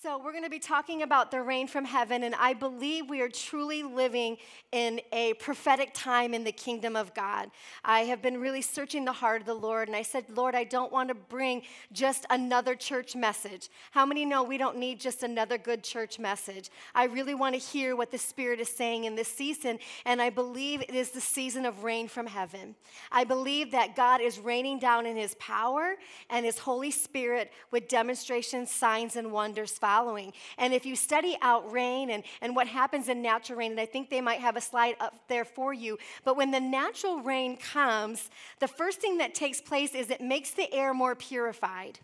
So, we're going to be talking about the rain from heaven, and I believe we are truly living in a prophetic time in the kingdom of God. I have been really searching the heart of the Lord, and I said, Lord, I don't want to bring just another church message. How many know we don't need just another good church message? I really want to hear what the Spirit is saying in this season, and I believe it is the season of rain from heaven. I believe that God is raining down in His power and His Holy Spirit with demonstrations, signs, and wonders following. And if you study out rain and, and what happens in natural rain, and I think they might have a slide up there for you, but when the natural rain comes, the first thing that takes place is it makes the air more purified.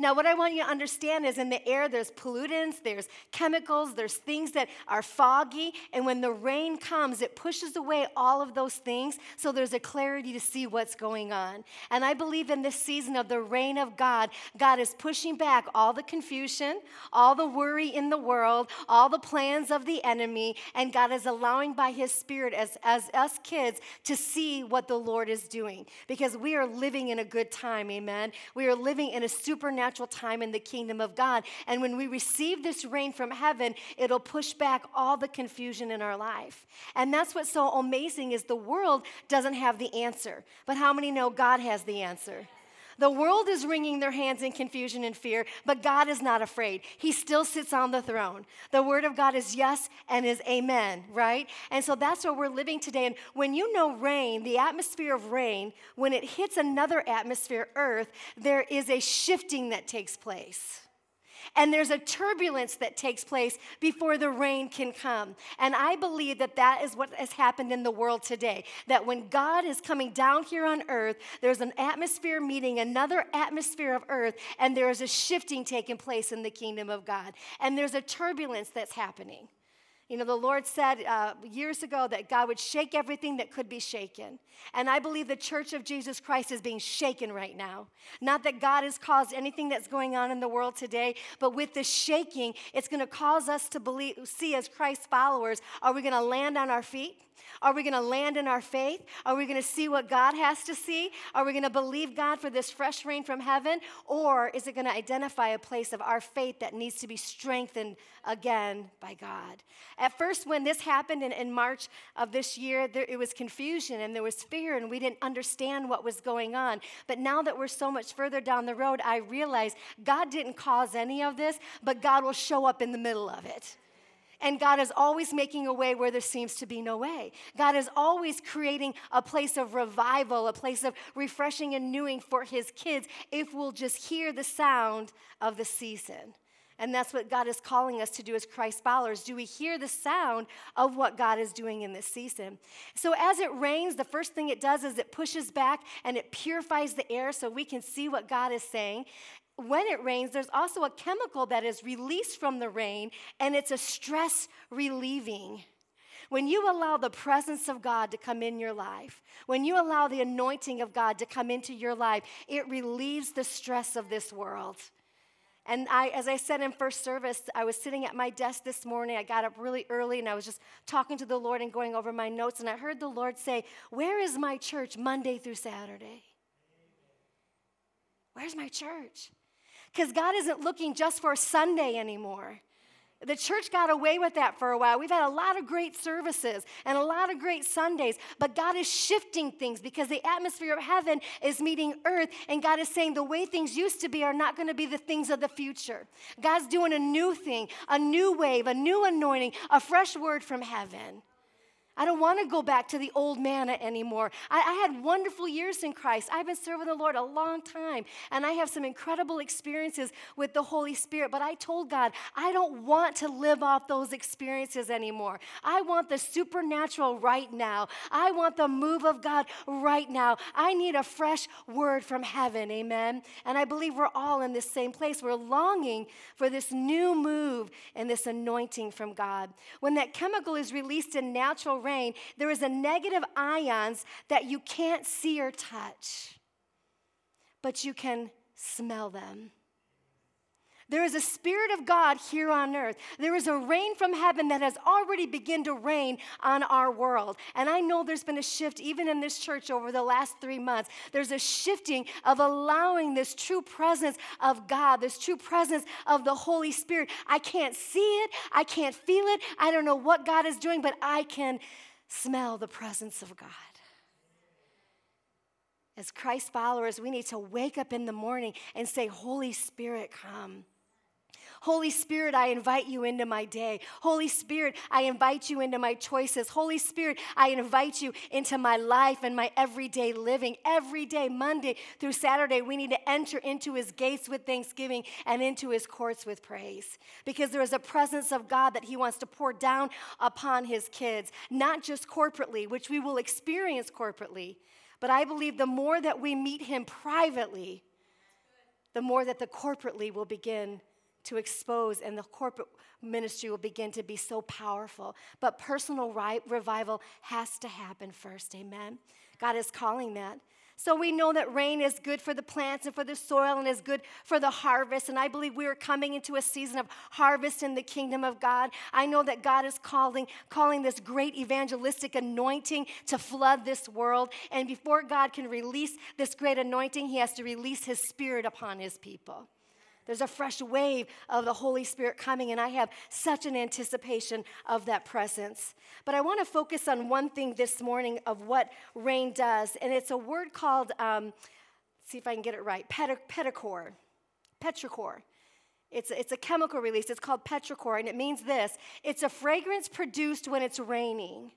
Now, what I want you to understand is in the air, there's pollutants, there's chemicals, there's things that are foggy. And when the rain comes, it pushes away all of those things so there's a clarity to see what's going on. And I believe in this season of the rain of God, God is pushing back all the confusion, all the worry in the world, all the plans of the enemy. And God is allowing by His Spirit, as, as us kids, to see what the Lord is doing because we are living in a good time. Amen. We are living in a supernatural supernatural time in the kingdom of God. And when we receive this rain from heaven, it'll push back all the confusion in our life. And that's what's so amazing is the world doesn't have the answer. But how many know God has the answer? The world is wringing their hands in confusion and fear, but God is not afraid. He still sits on the throne. The word of God is yes and is amen, right? And so that's where we're living today. And when you know rain, the atmosphere of rain, when it hits another atmosphere, earth, there is a shifting that takes place and there's a turbulence that takes place before the rain can come. And I believe that that is what has happened in the world today. That when God is coming down here on earth, there's an atmosphere meeting another atmosphere of earth, and there is a shifting taking place in the kingdom of God. And there's a turbulence that's happening. You know, the Lord said uh, years ago that God would shake everything that could be shaken. And I believe the church of Jesus Christ is being shaken right now. Not that God has caused anything that's going on in the world today, but with the shaking, it's going to cause us to believe, see as Christ's followers, are we going to land on our feet? Are we going to land in our faith? Are we going to see what God has to see? Are we going to believe God for this fresh rain from heaven? Or is it going to identify a place of our faith that needs to be strengthened again by God? At first, when this happened in, in March of this year, there, it was confusion and there was fear, and we didn't understand what was going on. But now that we're so much further down the road, I realize God didn't cause any of this, but God will show up in the middle of it. And God is always making a way where there seems to be no way. God is always creating a place of revival, a place of refreshing and renewing for his kids if we'll just hear the sound of the season. And that's what God is calling us to do as Christ followers. Do we hear the sound of what God is doing in this season? So, as it rains, the first thing it does is it pushes back and it purifies the air so we can see what God is saying when it rains, there's also a chemical that is released from the rain, and it's a stress relieving. When you allow the presence of God to come in your life, when you allow the anointing of God to come into your life, it relieves the stress of this world. And I, as I said in first service, I was sitting at my desk this morning. I got up really early and I was just talking to the Lord and going over my notes. And I heard the Lord say, Where is my church Monday through Saturday? Where's my church? Because God isn't looking just for Sunday anymore. The church got away with that for a while. We've had a lot of great services and a lot of great Sundays, but God is shifting things because the atmosphere of heaven is meeting earth, and God is saying the way things used to be are not going to be the things of the future. God's doing a new thing, a new wave, a new anointing, a fresh word from heaven. I don't want to go back to the old manna anymore. I, I, had wonderful years in Christ. I've been serving the Lord a long time, and I have some incredible experiences with the Holy Spirit. But I told God, I don't want to live off those experiences anymore. I want the supernatural right now. I want the move of God right now. I need a fresh word from heaven. Amen. And I believe we're all in this same place. We're longing for this new move and this anointing from God. When that chemical is released in natural there is a negative ions that you can't see or touch, but you can smell them. There is a spirit of God here on earth. There is a rain from heaven that has already begun to rain on our world. And I know there's been a shift even in this church over the last three months. There's a shifting of allowing this true presence of God, this true presence of the Holy Spirit. I can't see it, I can't feel it, I don't know what God is doing, but I can smell the presence of God. As Christ followers, we need to wake up in the morning and say, Holy Spirit, come. Holy Spirit, I invite you into my day. Holy Spirit, I invite you into my choices. Holy Spirit, I invite you into my life and my everyday living. Every day, Monday through Saturday, we need to enter into his gates with thanksgiving and into his courts with praise because there is a presence of God that he wants to pour down upon his kids, not just corporately, which we will experience corporately, but I believe the more that we meet him privately, the more that the corporately will begin to expose, and the corporate ministry will begin to be so powerful. But personal revival has to happen first, amen? God is calling that. So we know that rain is good for the plants and for the soil and is good for the harvest. And I believe we are coming into a season of harvest in the kingdom of God. I know that God is calling, calling this great evangelistic anointing to flood this world. And before God can release this great anointing, He has to release His Spirit upon His people. There's a fresh wave of the Holy Spirit coming, and I have such an anticipation of that presence. But I want to focus on one thing this morning of what rain does, and it's a word called, um, see if I can get it right, petrichor. Petrichor. It's a, it's a chemical release. It's called petrichor, and it means this it's a fragrance produced when it's raining.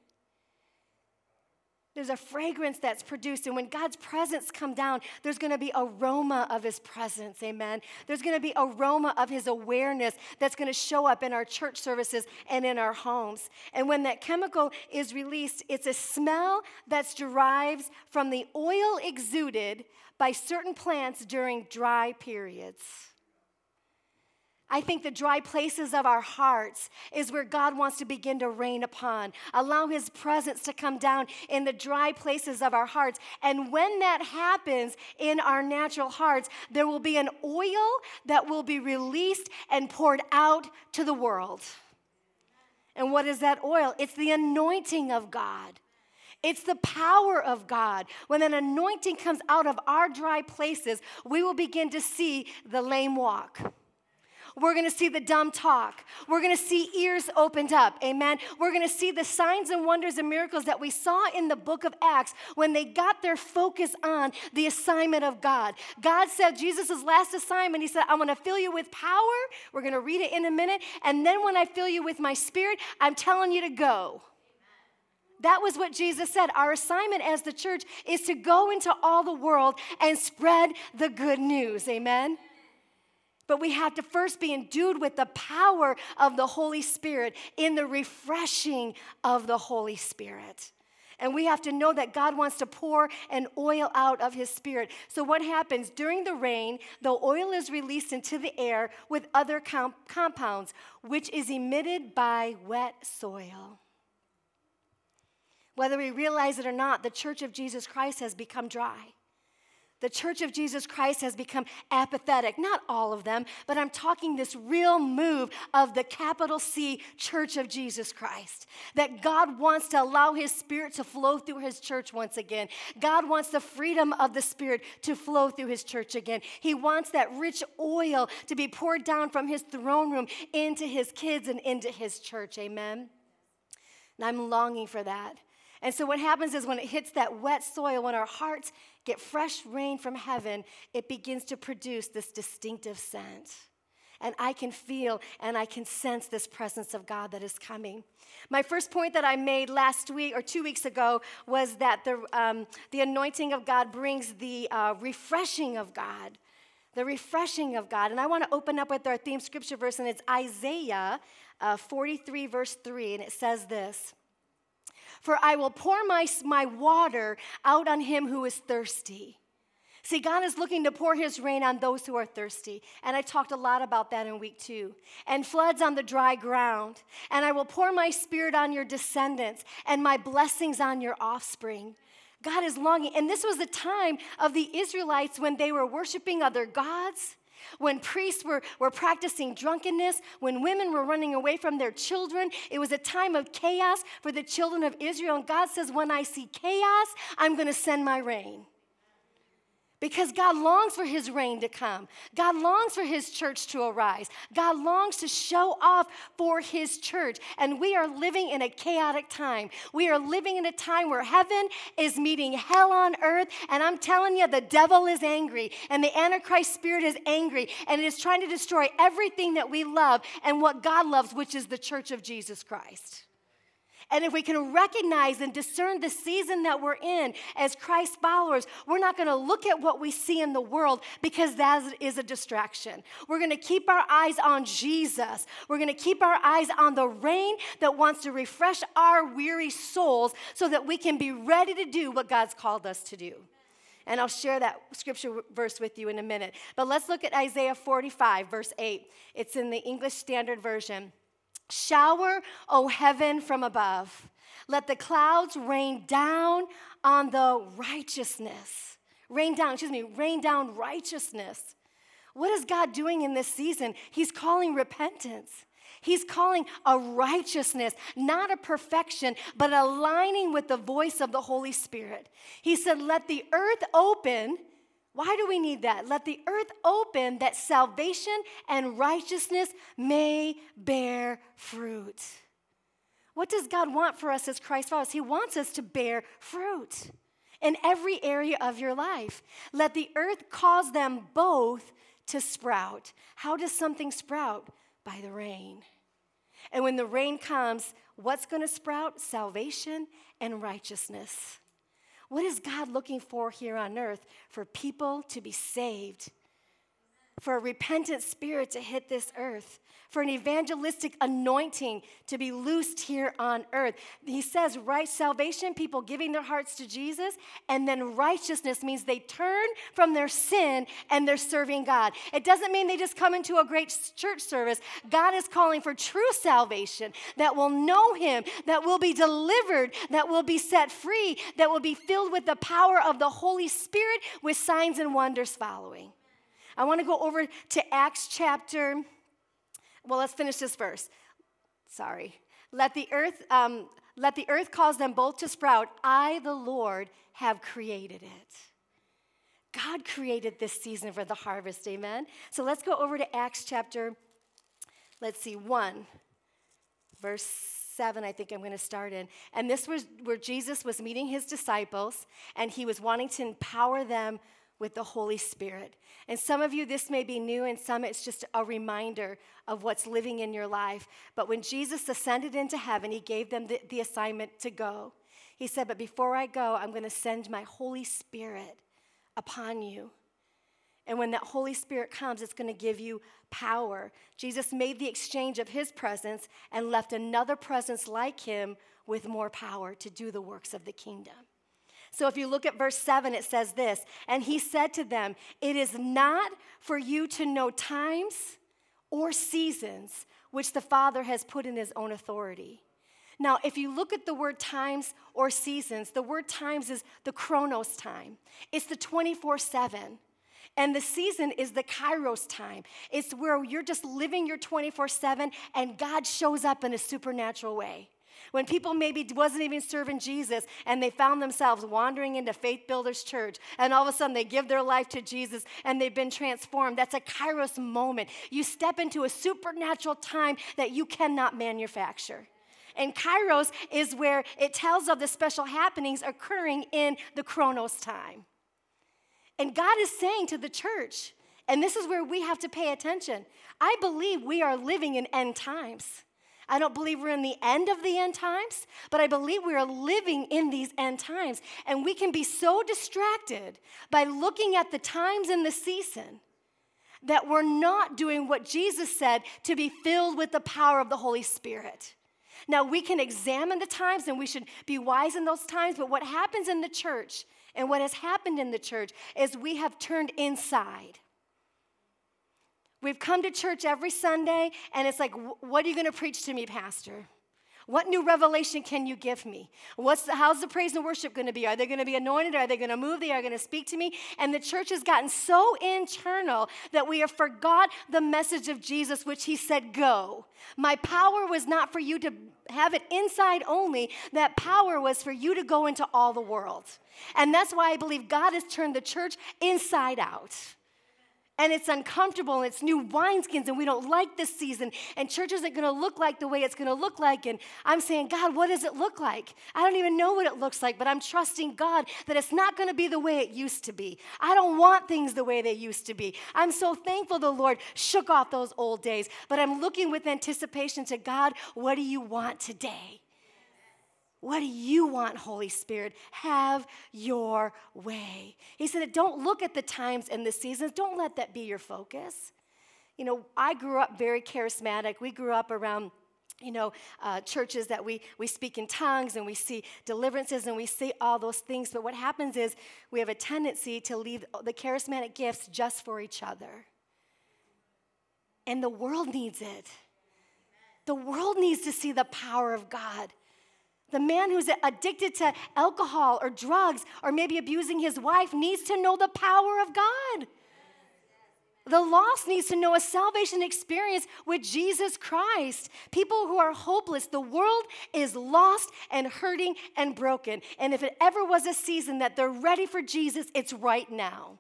There's a fragrance that's produced, and when God's presence come down, there's going to be aroma of His presence. Amen. There's going to be aroma of His awareness that's going to show up in our church services and in our homes. And when that chemical is released, it's a smell that's derived from the oil exuded by certain plants during dry periods. I think the dry places of our hearts is where God wants to begin to rain upon. Allow His presence to come down in the dry places of our hearts. And when that happens in our natural hearts, there will be an oil that will be released and poured out to the world. And what is that oil? It's the anointing of God. It's the power of God. When an anointing comes out of our dry places, we will begin to see the lame walk. We're to see the dumb talk. We're to see ears opened up. Amen. We're to see the signs and wonders and miracles that we saw in the book of Acts when they got their focus on the assignment of God. God said Jesus' last assignment, He said, I'm to fill you with power. We're to read it in a minute. And then when I fill you with my spirit, I'm telling you to go. That was what Jesus said. Our assignment as the church is to go into all the world and spread the good news. Amen. But we have to first be endued with the power of the Holy Spirit in the refreshing of the Holy Spirit. And we have to know that God wants to pour an oil out of His Spirit. So, what happens during the rain? The oil is released into the air with other com- compounds, which is emitted by wet soil. Whether we realize it or not, the church of Jesus Christ has become dry. The Church of Jesus Christ has become apathetic. Not all of them, but I'm talking this real move of the capital C Church of Jesus Christ. That God wants to allow His Spirit to flow through His church once again. God wants the freedom of the Spirit to flow through His church again. He wants that rich oil to be poured down from His throne room into His kids and into His church. Amen. And I'm longing for that. And so, what happens is when it hits that wet soil, when our hearts get fresh rain from heaven, it begins to produce this distinctive scent. And I can feel and I can sense this presence of God that is coming. My first point that I made last week or two weeks ago was that the, um, the anointing of God brings the uh, refreshing of God. The refreshing of God. And I want to open up with our theme scripture verse, and it's Isaiah uh, 43, verse 3, and it says this. For I will pour my, my water out on him who is thirsty. See, God is looking to pour his rain on those who are thirsty. And I talked a lot about that in week two. And floods on the dry ground. And I will pour my spirit on your descendants and my blessings on your offspring. God is longing. And this was the time of the Israelites when they were worshiping other gods When priests were, were practicing drunkenness, when women were running away from their children, it was a time of chaos for the children of Israel. And God says, When I see chaos, I'm going to send my rain because God longs for his reign to come. God longs for his church to arise. God longs to show off for his church. And we are living in a chaotic time. We are living in a time where heaven is meeting hell on earth. And I'm telling you, the devil is angry, and the Antichrist spirit is angry, and it is trying to destroy everything that we love and what God loves, which is the church of Jesus Christ. And if we can recognize and discern the season that we're in as Christ followers, we're not going to look at what we see in the world because that is a distraction. We're going to keep our eyes on Jesus. We're going to keep our eyes on the rain that wants to refresh our weary souls so that we can be ready to do what God's called us to do. And I'll share that scripture verse with you in a minute. But let's look at Isaiah 45, verse 8. It's in the English Standard Version. Shower, O heaven, from above. Let the clouds rain down on the righteousness. Rain down, excuse me, rain down righteousness. What is God doing in this season? He's calling repentance. He's calling a righteousness, not a perfection, but aligning with the voice of the Holy Spirit. He said, Let the earth open why do we need that? Let the earth open that salvation and righteousness may bear fruit. What does God want for us as Christ followers? He wants us to bear fruit in every area of your life. Let the earth cause them both to sprout. How does something sprout? By the rain. And when the rain comes, what's going to sprout? Salvation and righteousness. What is God looking for here on earth? For people to be saved, for a repentant spirit to hit this earth, for an evangelistic anointing to be loosed here on earth. He says, right salvation, people giving their hearts to Jesus, and then righteousness means they turn from their sin and they're serving God. It doesn't mean they just come into a great church service. God is calling for true salvation that will know Him, that will be delivered, that will be set free, that will be filled with the power of the Holy Spirit with signs and wonders following. I want to go over to Acts chapter well, let's finish this verse. Sorry. Let the earth, um, let the earth cause them both to sprout. I, the Lord, have created it. God created this season for the harvest, amen? So let's go over to Acts chapter, let's see, 1, verse 7, I think I'm going to start in. And this was where Jesus was meeting his disciples, and he was wanting to empower them with the Holy Spirit. And some of you, this may be new, and some it's just a reminder of what's living in your life. But when Jesus ascended into heaven, he gave them the, the assignment to go. He said, But before I go, I'm going to send my Holy Spirit upon you. And when that Holy Spirit comes, it's going to give you power. Jesus made the exchange of his presence and left another presence like him with more power to do the works of the kingdom. So if you look at verse 7, it says this And he said to them, It is not for you to know times or seasons which the Father has put in his own authority. Now, if you look at the word times or seasons, the word times is the chronos time, it's the 24 7. And the season is the kairos time. It's where you're just living your 24 7 and God shows up in a supernatural way. When people maybe wasn't even serving Jesus and they found themselves wandering into Faith Builders Church and all of a sudden they give their life to Jesus and they've been transformed, that's a kairos moment. You step into a supernatural time that you cannot manufacture. And kairos is where it tells of the special happenings occurring in the chronos time. And God is saying to the church, and this is where we have to pay attention. I believe we are living in end times. I don't believe we're in the end of the end times, but I believe we are living in these end times. And we can be so distracted by looking at the times and the season that we're not doing what Jesus said to be filled with the power of the Holy Spirit. Now, we can examine the times and we should be wise in those times, but what happens in the church and what has happened in the church is we have turned inside. We've come to church every Sunday, and it's like, what are you going to preach to me, Pastor? What new revelation can you give me? What's the, how's the praise and worship going to be? Are they going to be anointed? Are they going to move? They are going to speak to me? And the church has gotten so internal that we have forgot the message of Jesus, which he said, Go. My power was not for you to have it inside only, that power was for you to go into all the world. And that's why I believe God has turned the church inside out and it's uncomfortable and it's new wineskins and we don't like this season and church isn't going to look like the way it's going to look like. And i'm saying god what does it look like? I don't even know what it looks like but i'm trusting god that it's not going to be the way it used to be. I don't want things the way they used to be. I'm so thankful the lord shook off those old days but i'm looking with anticipation to god what do you want today what do you want, Holy Spirit? Have your way. He said, Don't look at the times and the seasons, don't let that be your focus. You know, I grew up very charismatic. We grew up around you know, uh, churches that we, we speak in tongues and we see deliverances and we see all those things. But what happens is we have a tendency to leave the charismatic gifts just for each other. And the world needs it. The world needs to see the power of God. The man who's addicted to alcohol or drugs or maybe abusing his wife needs to know the power of God. The lost needs to know a salvation experience with Jesus Christ. People who are hopeless, the world is lost and hurting and broken. And if it ever was a season that they're ready for Jesus, it's right now.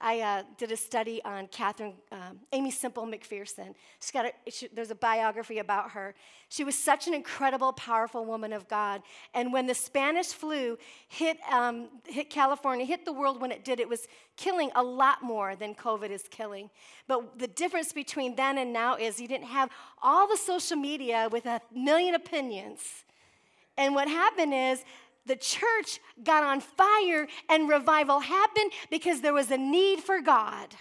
I uh, did a study on Catherine, um, Aimee Semple McPherson. She's got a, she, there's a biography about her. She was such an incredible, powerful woman of God. And when the Spanish flu hit, um, hit California, hit the world when it did, it was killing a lot more than COVID is killing. But the difference between then and now is you didn't have all the social media with a million opinions. And what happened is the church got on fire and revival happened because there was a need for God.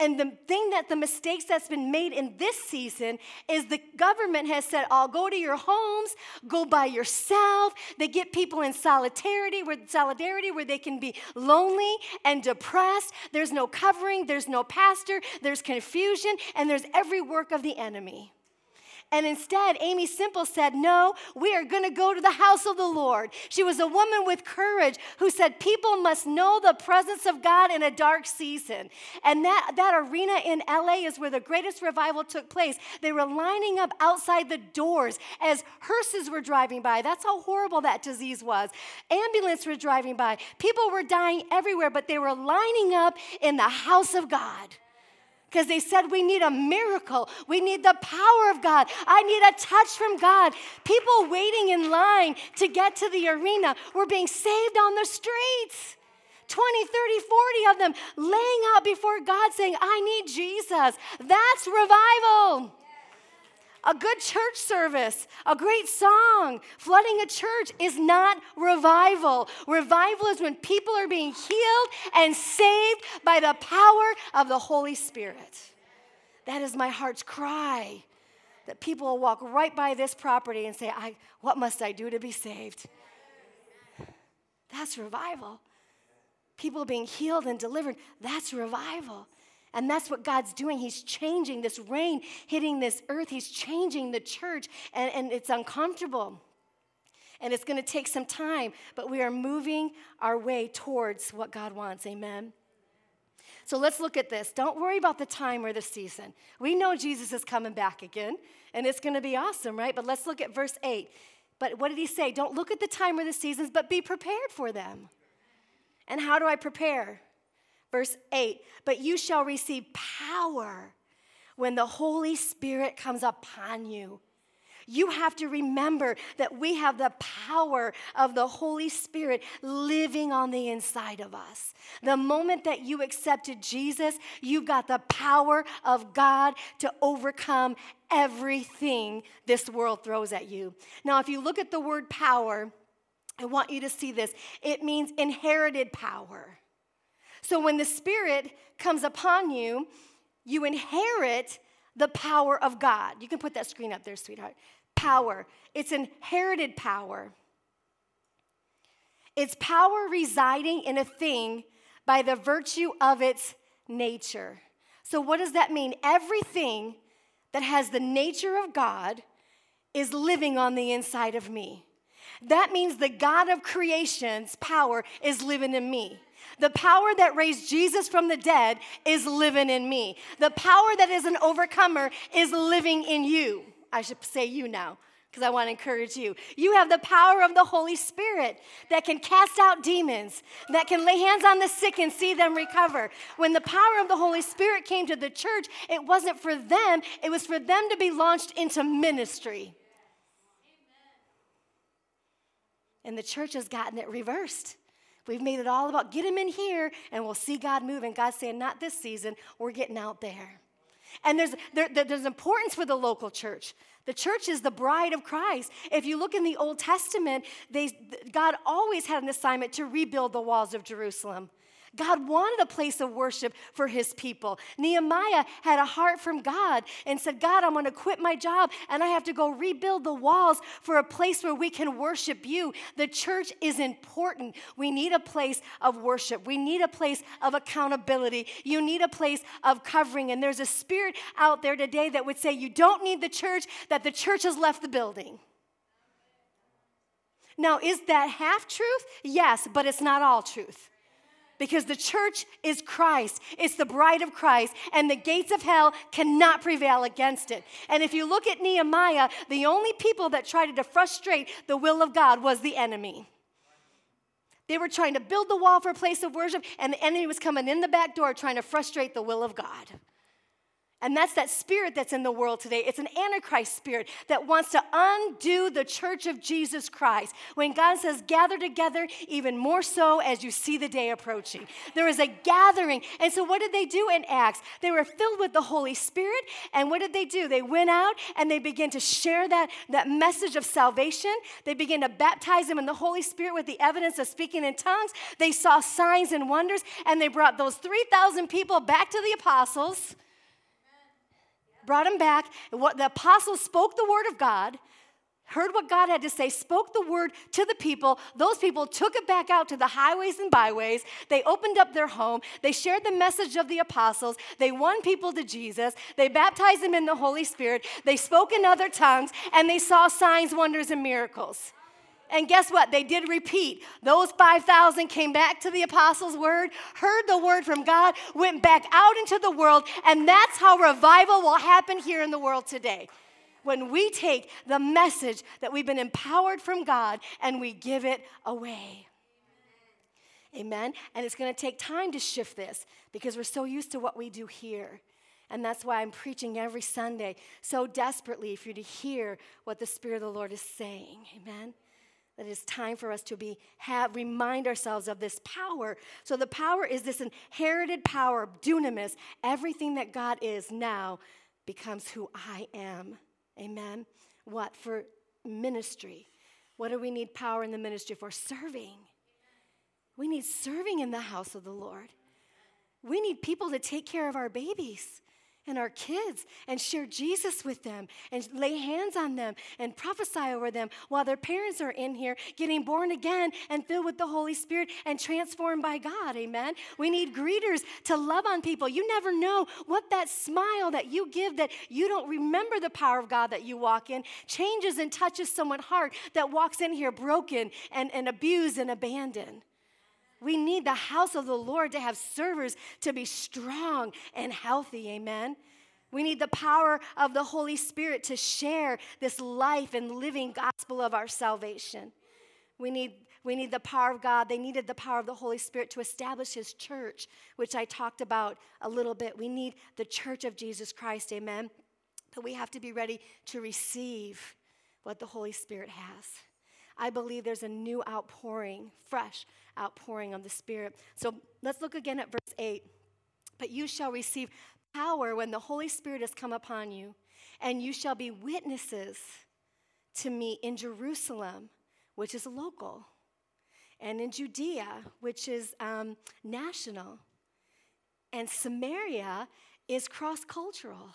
And the thing that the mistakes that's been made in this season is the government has said, I'll go to your homes, go by yourself. They get people in solidarity where solidarity where they can be lonely and depressed. There's no covering, there's no pastor, there's confusion, and there's every work of the enemy. And instead, Aimee Semple said, No, we are going to go to the house of the Lord. She was a woman with courage who said, People must know the presence of God in a dark season. And that, that arena in LA is where the greatest revival took place. They were lining up outside the doors as hearses were driving by. That's how horrible that disease was. Ambulance were driving by. People were dying everywhere, but they were lining up in the house of God because they said we need a miracle. We need the power of God. I need a touch from God. People waiting in line to get to the arena were being saved on the streets. 20, 30, 40 of them laying out before God saying, I need Jesus. That's revival a good church service, a great song, flooding a church is not revival. Revival is when people are being healed and saved by the power of the Holy Spirit. That is my heart's cry that people will walk right by this property and say, I, What must I do to be saved? That's revival. People being healed and delivered, that's revival. And that's what God's doing. He's changing this rain hitting this earth. He's changing the church, and, and it's uncomfortable. And it's going to take some time, but we are moving our way towards what God wants. Amen. So let's look at this. Don't worry about the time or the season. We know Jesus is coming back again, and it's going to be awesome, right? But let's look at verse 8. But what did he say? Don't look at the time or the seasons, but be prepared for them. And how do I prepare? Verse 8, but you shall receive power when the Holy Spirit comes upon you. You have to remember that we have the power of the Holy Spirit living on the inside of us. The moment that you accepted Jesus, you've got the power of God to overcome everything this world throws at you. Now, if you look at the word power, I want you to see this. It means inherited power. So when the Spirit comes upon you, you inherit the power of God. You can put that screen up there, sweetheart. Power. It's inherited power. It's power residing in a thing by the virtue of its nature. So, what does that mean? Everything that has the nature of God is living on the inside of me. That means the God of creation's power is living in me. The power that raised Jesus from the dead is living in me. The power that is an overcomer is living in you. I should say you now because I want to encourage you. You have the power of the Holy Spirit that can cast out demons, that can lay hands on the sick and see them recover. When the power of the Holy Spirit came to the church, it wasn't for them, it was for them to be launched into ministry. And the church has gotten it reversed. We've made it all about get him in here and we'll see God move. And God's saying, not this season, we're getting out there. And there's, there, there's importance for the local church. The church is the bride of Christ. If you look in the Old Testament, they, God always had an assignment to rebuild the walls of Jerusalem. God wanted a place of worship for his people. Nehemiah had a heart from God and said, God, I'm going to quit my job and I have to go rebuild the walls for a place where we can worship you. The church is important. We need a place of worship, we need a place of accountability. You need a place of covering. And there's a spirit out there today that would say, You don't need the church, that the church has left the building. Now, is that half truth? Yes, but it's not all truth because the church is Christ. It's the bride of Christ, and the gates of hell cannot prevail against it. And if you look at Nehemiah, the only people that tried to frustrate the will of God was the enemy. They were trying to build the wall for a place of worship, and the enemy was coming in the back door trying to frustrate the will of God. And that's that spirit that's in the world today. It's an antichrist spirit that wants to undo the church of Jesus Christ. When God says, gather together, even more so as you see the day approaching. There is a gathering. And so, what did they do in Acts? They were filled with the Holy Spirit. And what did they do? They went out and they began to share that, that message of salvation. They began to baptize them in the Holy Spirit with the evidence of speaking in tongues. They saw signs and wonders. And they brought those 3,000 people back to the apostles brought him back. What the apostles spoke the word of God, heard what God had to say, spoke the word to the people. Those people took it back out to the highways and byways. They opened up their home. They shared the message of the apostles. They won people to Jesus. They baptized them in the Holy Spirit. They spoke in other tongues, and they saw signs, wonders, and miracles. And guess what? They did repeat. Those 5,000 came back to the apostles' word, heard the word from God, went back out into the world, and that's how revival will happen here in the world today. When we take the message that we've been empowered from God and we give it away. Amen. And it's going to take time to shift this because we're so used to what we do here. And that's why I'm preaching every Sunday so desperately for you to hear what the Spirit of the Lord is saying. Amen that it's time for us to be have remind ourselves of this power. So the power is this inherited power, dunamis. Everything that God is now becomes who I am. Amen. What for ministry? What do we need power in the ministry for? Serving. We need serving in the house of the Lord. We need people to take care of our babies and our kids and share Jesus with them and lay hands on them and prophesy over them while their parents are in here getting born again and filled with the Holy Spirit and transformed by God. Amen. We need greeters to love on people. You never know what that smile that you give that you don't remember the power of God that you walk in changes and touches someone's heart that walks in here broken and, and abused and abandoned. We need the house of the Lord to have servers to be strong and healthy. Amen. We need the power of the Holy Spirit to share this life and living gospel of our salvation. We need, we need the power of God. They needed the power of the Holy Spirit to establish His church, which I talked about a little bit. We need the church of Jesus Christ, amen. But we have to be ready to receive what the Holy Spirit has. I believe there's a new outpouring, fresh outpouring of the Spirit. So let's look again at verse 8. But you shall receive power when the Holy Spirit has come upon you, and you shall be witnesses to me in Jerusalem, which is local, and in Judea, which is um, national, and Samaria is cross cultural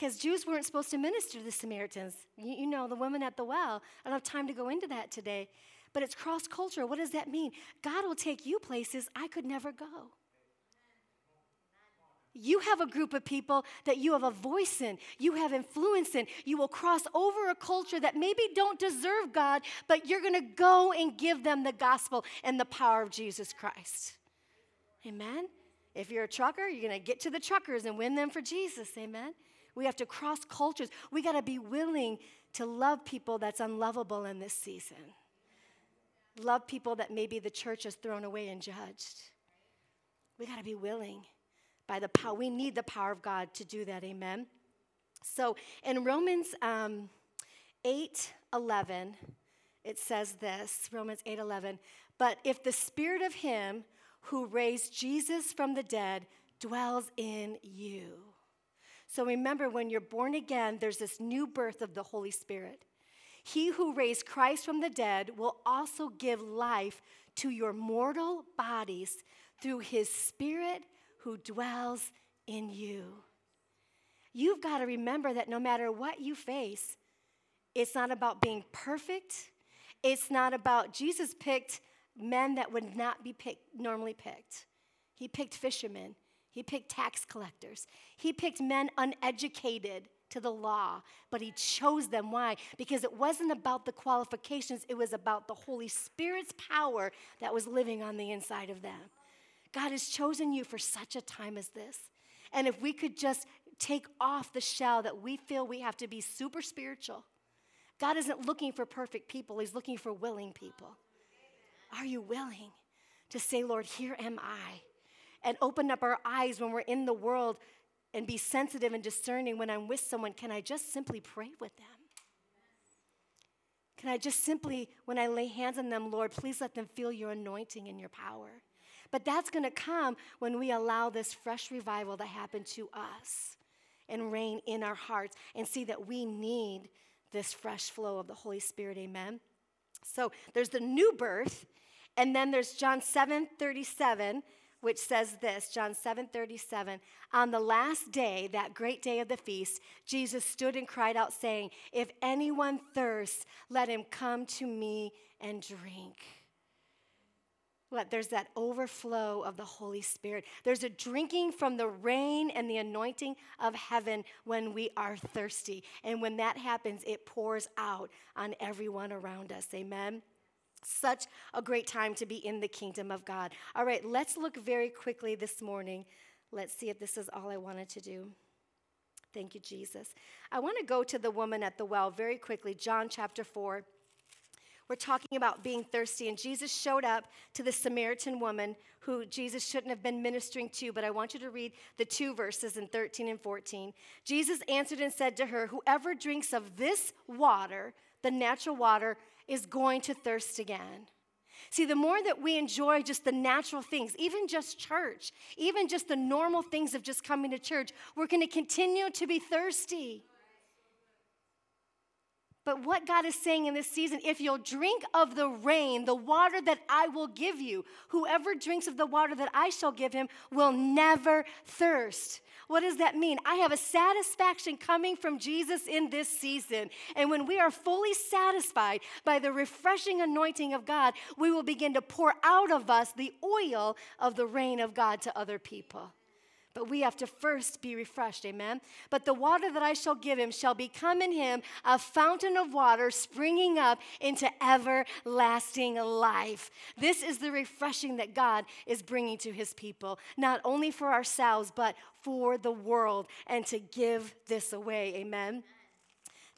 because Jews weren't supposed to minister to the Samaritans. You, you, know, the woman at the well. I don't have time to go into that today. But it's cross cultural. What does that mean? God will take you places I could never go. You have a group of people that you have a voice in, you have influence in. You will cross over a culture that maybe don't deserve God, but you're going to go and give them the gospel and the power of Jesus Christ. Amen. If you're a trucker, you're going to get to the truckers and win them for Jesus. Amen. We have to cross cultures. We got to be willing to love people that's unlovable in this season. Love people that maybe the church has thrown away and judged. We got to be willing by the power. We need the power of God to do that. Amen. So in Romans um, 8 11, it says this Romans 8 11, but if the spirit of him who raised Jesus from the dead dwells in you. So remember, when you're born again, there's this new birth of the Holy Spirit. He who raised Christ from the dead will also give life to your mortal bodies through his Spirit who dwells in you. You've got to remember that no matter what you face, it's not about being perfect. It's not about, Jesus picked men that would not be picked, normally picked. He picked fishermen, he picked tax collectors, he picked men uneducated to the law, but he chose them. Why? Because it wasn't about the qualifications, it was about the Holy Spirit's power that was living on the inside of them. God has chosen you for such a time as this. And if we could just take off the shell that we feel we have to be super spiritual, God isn't looking for perfect people, He's looking for willing people. Are you willing to say, Lord, here am I? And open up our eyes when we're in the world and be sensitive and discerning when I'm with someone. Can I just simply pray with them? Can I just simply, when I lay hands on them, Lord, please let them feel your anointing and your power? But that's going to come when we allow this fresh revival to happen to us and reign in our hearts and see that we need this fresh flow of the Holy Spirit. Amen. So there's the new birth, and then there's John 7 37 which says this John 7 37. On the last day, that great day of the feast, Jesus stood and cried out, saying, If anyone thirsts, let him come to me and drink. What? There's that overflow of the Holy Spirit. There's a drinking from the rain and the anointing of heaven when we are thirsty. And when that happens, it pours out on everyone around us. Amen. Such a great time to be in the kingdom of God. All right, let's look very quickly this morning. Let's see if this is all I wanted to do. Thank you, Jesus. I want to go to the woman at the well very quickly, John chapter 4. We're talking about being thirsty, and Jesus showed up to the Samaritan woman who Jesus shouldn't have been ministering to, but I want you to read the two verses in 13 and 14. Jesus answered and said to her, Whoever drinks of this water, the natural water, is going to thirst again. See, the more that we enjoy just the natural things, even just church, even just the normal things of just coming to church, we're going to continue to be thirsty. But what God is saying in this season, if you'll drink of the rain, the water that I will give you, whoever drinks of the water that I shall give him will never thirst. What does that mean? I have a satisfaction coming from Jesus in this season. And when we are fully satisfied by the refreshing anointing of God, we will begin to pour out of us the oil of the rain of God to other people. But we have to first be refreshed, amen? But the water that I shall give him shall become in him a fountain of water springing up into everlasting life. This is the refreshing that God is bringing to his people, not only for ourselves, but for the world, and to give this away, amen?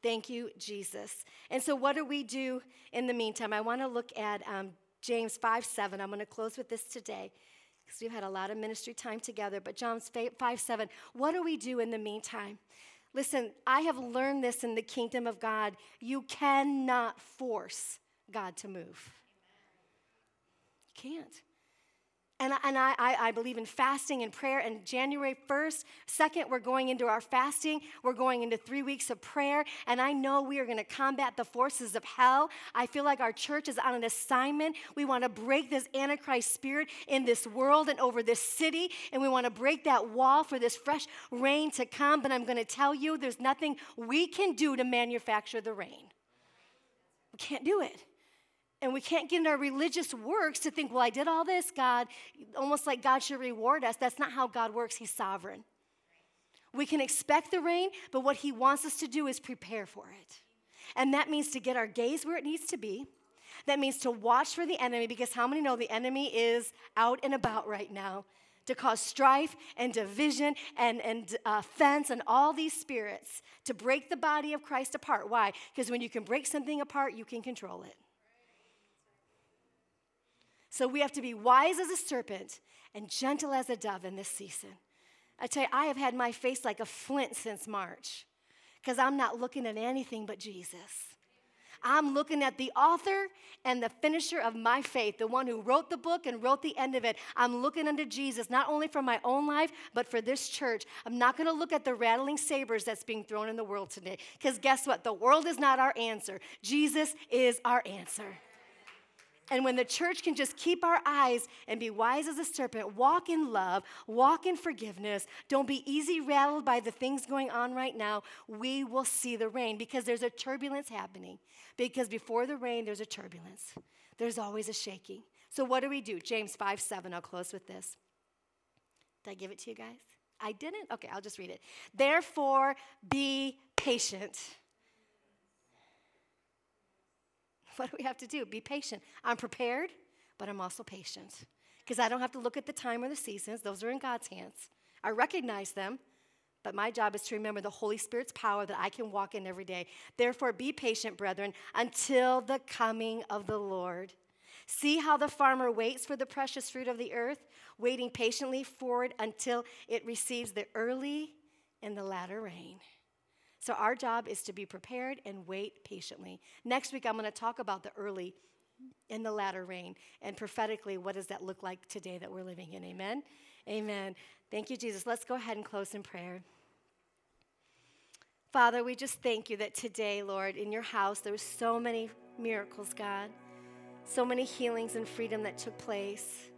Thank you, Jesus. And so, what do we do in the meantime? I want to look at um, James 5 7. I'm going to close with this today because we've had a lot of ministry time together. But John 5 7, what do we do in the meantime? Listen, I have learned this in the kingdom of God. You cannot force God to move. You can't. And, and I, I, I, believe in fasting and prayer. And January 1st, 2nd, we're going into our fasting. We're going into three weeks of prayer. And I know we are going to combat the forces of hell. I feel like our church is on an assignment. We want to break this Antichrist spirit in this world and over this city. And we want to break that wall for this fresh rain to come. But I'm going to tell you, there's nothing we can do to manufacture the rain. We can't do it. And we can't get in our religious works to think, well, I did all this, God, almost like God should reward us. That's not how God works, He's sovereign. We can expect the rain, but what He wants us to do is prepare for it. And that means to get our gaze where it needs to be. That means to watch for the enemy because how many know the enemy is out and about right now to cause strife and division and, and uh, offense and all these spirits to break the body of Christ apart. Why? Because when you can break something apart, you can control it. So we have to be wise as a serpent and gentle as a dove in this season. I tell you, I have had my face like a flint since March because I'm not looking at anything but Jesus. I'm looking at the author and the finisher of my faith, the one who wrote the book and wrote the end of it. I'm looking unto Jesus, not only for my own life, but for this church. I'm not going to look at the rattling sabers that's being thrown in the world today. Because guess what? The world is not our answer, Jesus is our answer. And when the church can just keep our eyes and be wise as a serpent, walk in love, walk in forgiveness, don't be easy rattled by the things going on right now, we will see the rain because there's a turbulence happening. Because before the rain, there's a turbulence, there's always a shaking. So, what do we do? James 5 7, I'll close with this. Did I give it to you guys? I didn't? Okay, I'll just read it. Therefore, be patient What do we have to do? Be patient. I'm prepared, but I'm also patient because I don't have to look at the time or the seasons. Those are in God's hands. I recognize them, but my job is to remember the Holy Spirit's power that I can walk in every day. Therefore, be patient, brethren, until the coming of the Lord. See how the farmer waits for the precious fruit of the earth, waiting patiently for it until it receives the early and the latter rain. So our job is to be prepared and wait patiently. Next week, I'm going to talk about the early and the latter rain. And prophetically, what does that look like today that we're living in? Amen? Amen. Thank you, Jesus. Let's go ahead and close in prayer. Father, we just thank you that today, Lord, in your house, there were so many miracles, God, so many healings and freedom that took place.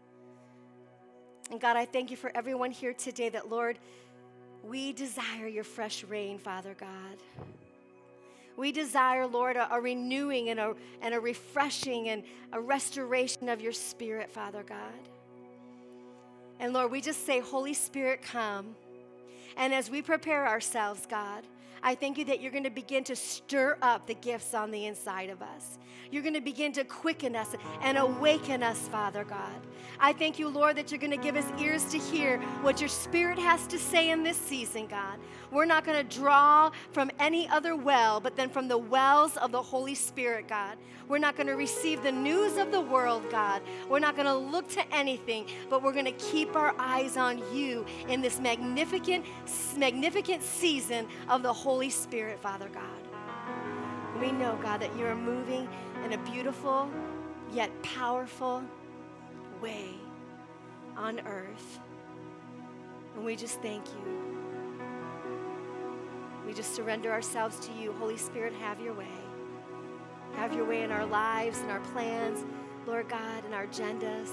And God, I thank you for everyone here today that, Lord, we desire your fresh rain, Father God. We desire, Lord, a, a, renewing and a, and a refreshing and a restoration of your spirit, Father God. And Lord, we just say, Holy Spirit, come. And as we prepare ourselves, God, I thank you that you're going to begin to stir up the gifts on the inside of us. You're going to begin to quicken us and awaken us, Father God. I thank you, Lord, that you're going to give us ears to hear what your Spirit has to say in this season, God. We're not going to draw from any other well, but then from the wells of the Holy Spirit, God. We're not going to receive the news of the world, God. We're not going to look to anything, but we're going to keep our eyes on you in this magnificent, magnificent season of the Holy Spirit, Father God. We know, God, that you are moving in a beautiful yet powerful way on earth. And we just thank you. We just surrender ourselves to you. Holy Spirit, have your way. Have your way in our lives and our plans, Lord God, and our agendas.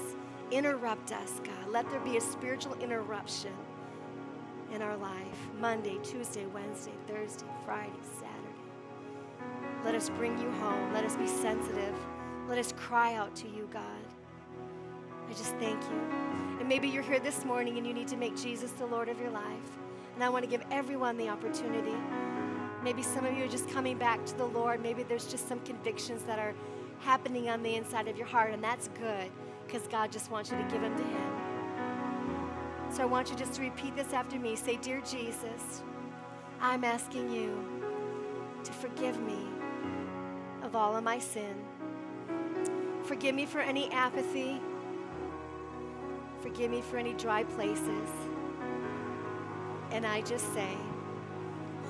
Interrupt us, God. Let there be a spiritual interruption in our life Monday, Tuesday, Wednesday, Thursday, Friday, Saturday. Let us bring you home. Let us be sensitive. Let us cry out to you, God. I just thank you. And maybe you're here this morning and you need to make Jesus the Lord of your life. And I want to give everyone the opportunity. Maybe some of you are just coming back to the Lord. Maybe there's just some convictions that are happening on the inside of your heart, and that's good because God just wants you to give them to Him. So I want you just to repeat this after me. Say, Dear Jesus, I'm asking you to forgive me of all of my sin. Forgive me for any apathy Forgive me for any dry places. And I just say,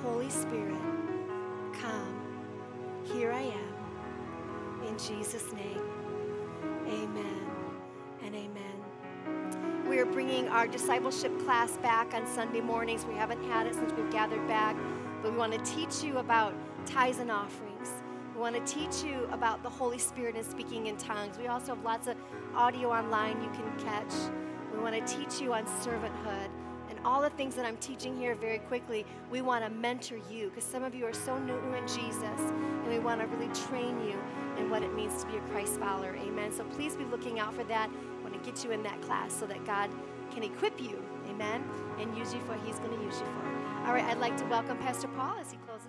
Holy Spirit, come. Here I am. In Jesus' name, amen amen. We are bringing our discipleship class back on Sunday mornings. We haven't had it since we've gathered back, but we want to teach you about tithes and offerings. We want to teach you about the Holy Spirit and speaking in tongues. We also have lots of audio online you can catch. We want to teach you on servanthood and all the things that I'm teaching here very quickly, we want to mentor you because some of you are so new in Jesus, and we want to really train you in what it means to be a Christ follower. Amen. So please be looking out for that. Want to get you in that class so that God can equip you, amen, and use you for He's going to use you for. All right, I'd like to welcome Pastor Paul as he closes.